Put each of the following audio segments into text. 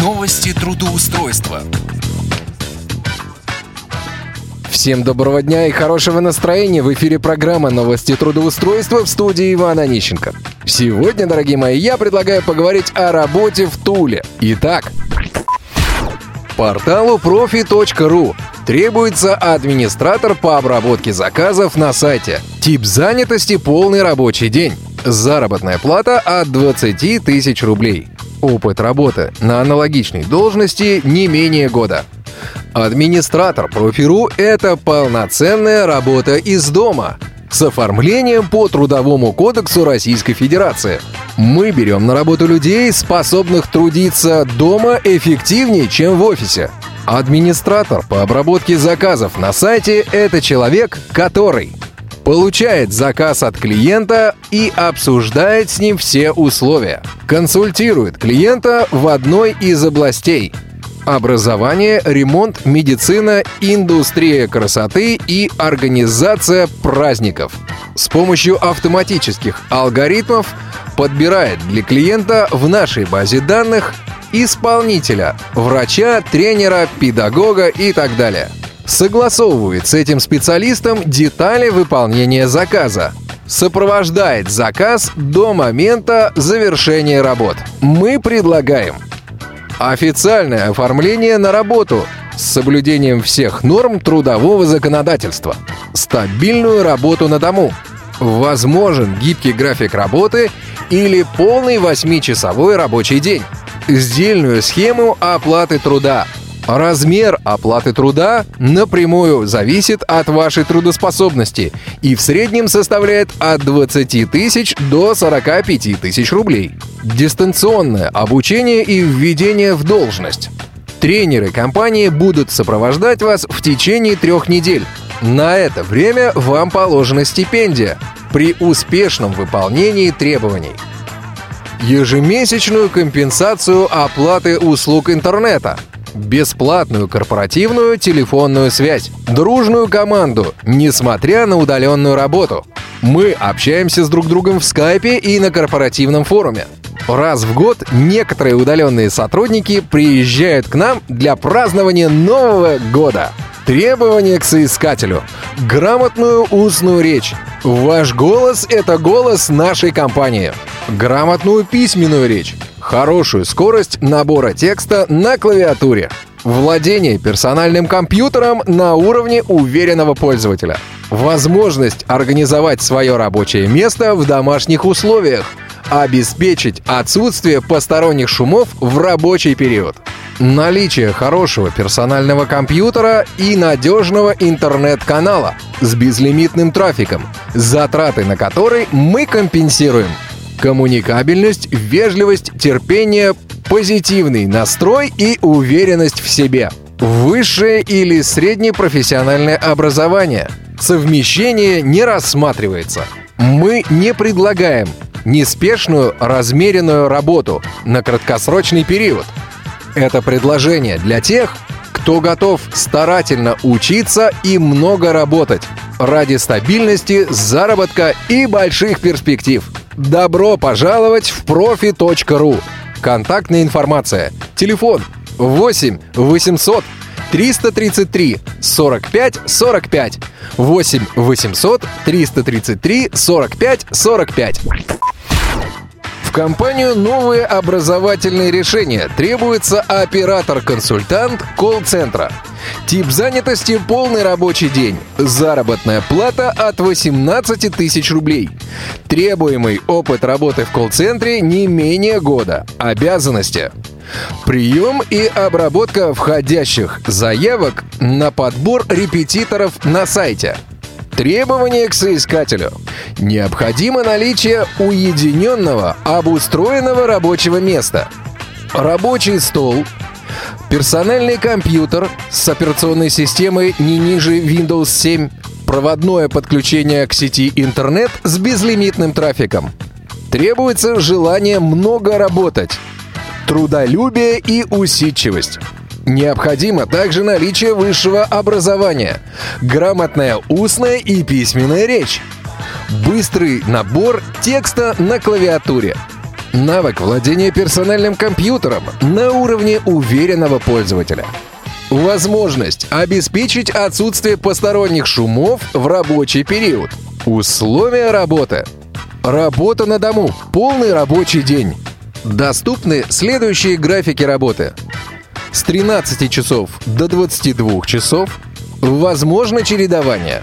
Новости трудоустройства. Всем доброго дня и хорошего настроения. В эфире программа «Новости трудоустройства» в студии Ивана Онищенко. Сегодня, дорогие мои, я предлагаю поговорить о работе в Туле. Итак, порталу profi.ru требуется администратор по обработке заказов на сайте. Тип занятости – полный рабочий день. Заработная плата от 20 тысяч рублей. Опыт работы на аналогичной должности не менее года. Администратор профиру – это полноценная работа из дома с оформлением по Трудовому кодексу Российской Федерации. Мы берем на работу людей, способных трудиться дома эффективнее, чем в офисе. Администратор по обработке заказов на сайте – это человек, который получает заказ от клиента и обсуждает с ним все условия. Консультирует клиента в одной из областей образование, ремонт, медицина, индустрия красоты и организация праздников. С помощью автоматических алгоритмов подбирает для клиента в нашей базе данных исполнителя, врача, тренера, педагога и так далее. Согласовывает с этим специалистом детали выполнения заказа, сопровождает заказ до момента завершения работ. Мы предлагаем официальное оформление на работу с соблюдением всех норм трудового законодательства, стабильную работу на дому, возможен гибкий график работы или полный 8-часовой рабочий день, сдельную схему оплаты труда – Размер оплаты труда напрямую зависит от вашей трудоспособности и в среднем составляет от 20 тысяч до 45 тысяч рублей. Дистанционное обучение и введение в должность. Тренеры компании будут сопровождать вас в течение трех недель. На это время вам положена стипендия при успешном выполнении требований. Ежемесячную компенсацию оплаты услуг интернета – бесплатную корпоративную телефонную связь, дружную команду, несмотря на удаленную работу. Мы общаемся с друг другом в скайпе и на корпоративном форуме. Раз в год некоторые удаленные сотрудники приезжают к нам для празднования Нового года. Требования к соискателю. Грамотную устную речь. Ваш голос — это голос нашей компании. Грамотную письменную речь хорошую скорость набора текста на клавиатуре, владение персональным компьютером на уровне уверенного пользователя, возможность организовать свое рабочее место в домашних условиях, обеспечить отсутствие посторонних шумов в рабочий период, наличие хорошего персонального компьютера и надежного интернет-канала с безлимитным трафиком, затраты на который мы компенсируем – коммуникабельность, вежливость, терпение, позитивный настрой и уверенность в себе. Высшее или среднее профессиональное образование. Совмещение не рассматривается. Мы не предлагаем неспешную, размеренную работу на краткосрочный период. Это предложение для тех, кто готов старательно учиться и много работать ради стабильности, заработка и больших перспектив – Добро пожаловать в профи.ру. Контактная информация. Телефон 8 800 333 45 45 8 800 333 45 45 в компанию новые образовательные решения. Требуется оператор-консультант колл-центра. Тип занятости – полный рабочий день. Заработная плата от 18 тысяч рублей. Требуемый опыт работы в колл-центре не менее года. Обязанности. Прием и обработка входящих заявок на подбор репетиторов на сайте – Требования к соискателю. Необходимо наличие уединенного, обустроенного рабочего места. Рабочий стол, персональный компьютер с операционной системой не ниже Windows 7, проводное подключение к сети интернет с безлимитным трафиком. Требуется желание много работать, трудолюбие и усидчивость. Необходимо также наличие высшего образования, грамотная устная и письменная речь, быстрый набор текста на клавиатуре, Навык владения персональным компьютером на уровне уверенного пользователя. Возможность обеспечить отсутствие посторонних шумов в рабочий период. Условия работы. Работа на дому. Полный рабочий день. Доступны следующие графики работы. С 13 часов до 22 часов. Возможно чередование.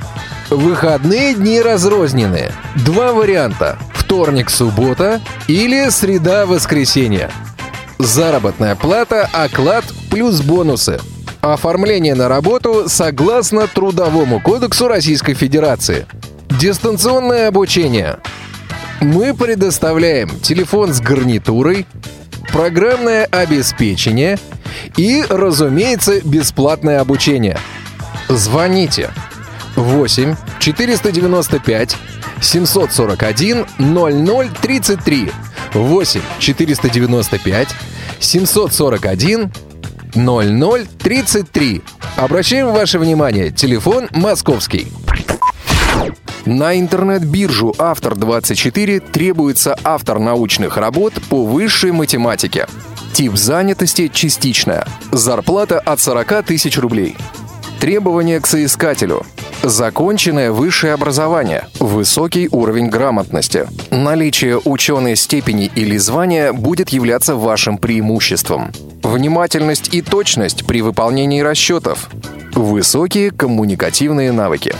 Выходные дни разрознены. Два варианта. Вторник-суббота или среда-воскресенье. Заработная плата, оклад плюс бонусы. Оформление на работу согласно Трудовому кодексу Российской Федерации. Дистанционное обучение. Мы предоставляем телефон с гарнитурой, программное обеспечение и, разумеется, бесплатное обучение. Звоните 8 495 741 0033 8 495 741 0033. Обращаем ваше внимание, телефон московский. На интернет-биржу «Автор-24» требуется автор научных работ по высшей математике. Тип занятости – частичная. Зарплата от 40 тысяч рублей. Требования к соискателю. Законченное высшее образование, высокий уровень грамотности. Наличие ученой степени или звания будет являться вашим преимуществом. Внимательность и точность при выполнении расчетов. Высокие коммуникативные навыки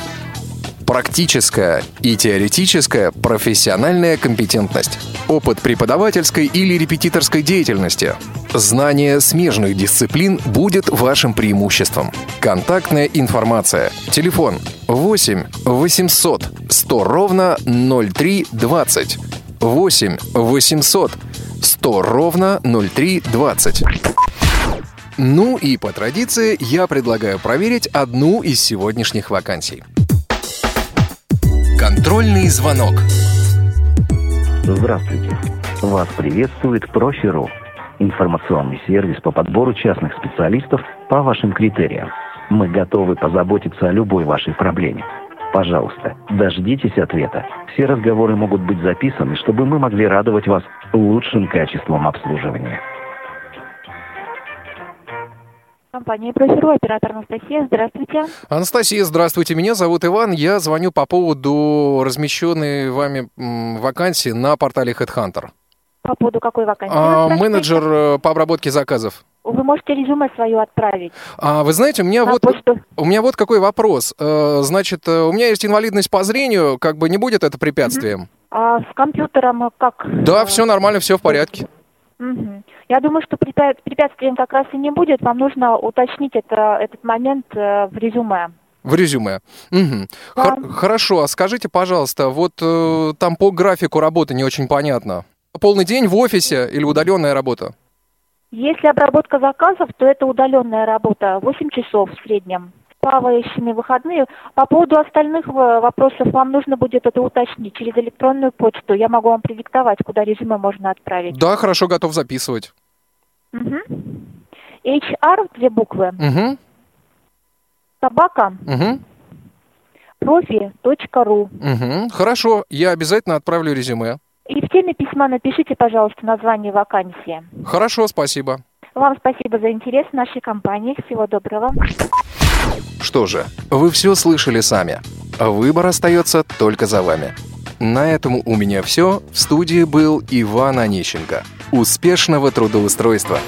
практическая и теоретическая профессиональная компетентность, опыт преподавательской или репетиторской деятельности, знание смежных дисциплин будет вашим преимуществом. Контактная информация. Телефон 8 800 100 ровно 0320. 8 800 100 ровно 0320. Ну и по традиции я предлагаю проверить одну из сегодняшних вакансий. Контрольный звонок. Здравствуйте. Вас приветствует Профи.ру. Информационный сервис по подбору частных специалистов по вашим критериям. Мы готовы позаботиться о любой вашей проблеме. Пожалуйста, дождитесь ответа. Все разговоры могут быть записаны, чтобы мы могли радовать вас лучшим качеством обслуживания. Компания «Профиру», оператор Анастасия. Здравствуйте. Анастасия, здравствуйте. Меня зовут Иван. Я звоню по поводу размещенной вами вакансии на портале HeadHunter. По поводу какой вакансии? А, менеджер э, по обработке заказов. Вы можете резюме свое отправить А, вы знаете, у меня на вот почту. у меня вот какой вопрос. Э, значит, э, у меня есть инвалидность по зрению, как бы не будет это препятствием? А с компьютером как? Да, все нормально, все в порядке. Мгм. Я думаю, что препя- препятствием как раз и не будет. Вам нужно уточнить это, этот момент э, в резюме. В резюме. Мгм. Да. Хор- хорошо, а скажите, пожалуйста, вот э, там по графику работы не очень понятно. Полный день в офисе или удаленная работа? Если обработка заказов, то это удаленная работа, 8 часов в среднем. Плавающими выходные. По поводу остальных э, вопросов вам нужно будет это уточнить через электронную почту. Я могу вам продиктовать, куда резюме можно отправить. Да, хорошо, готов записывать. Мгм. HR, две буквы, Угу, собака, угу, профи.ру. угу. Хорошо, я обязательно отправлю резюме. И в теме письма напишите, пожалуйста, название вакансии. Хорошо, спасибо. Вам спасибо за интерес нашей компании. Всего доброго. Что же, вы все слышали сами. Выбор остается только за вами. На этом у меня все. В студии был Иван Онищенко. Успешного трудоустройства!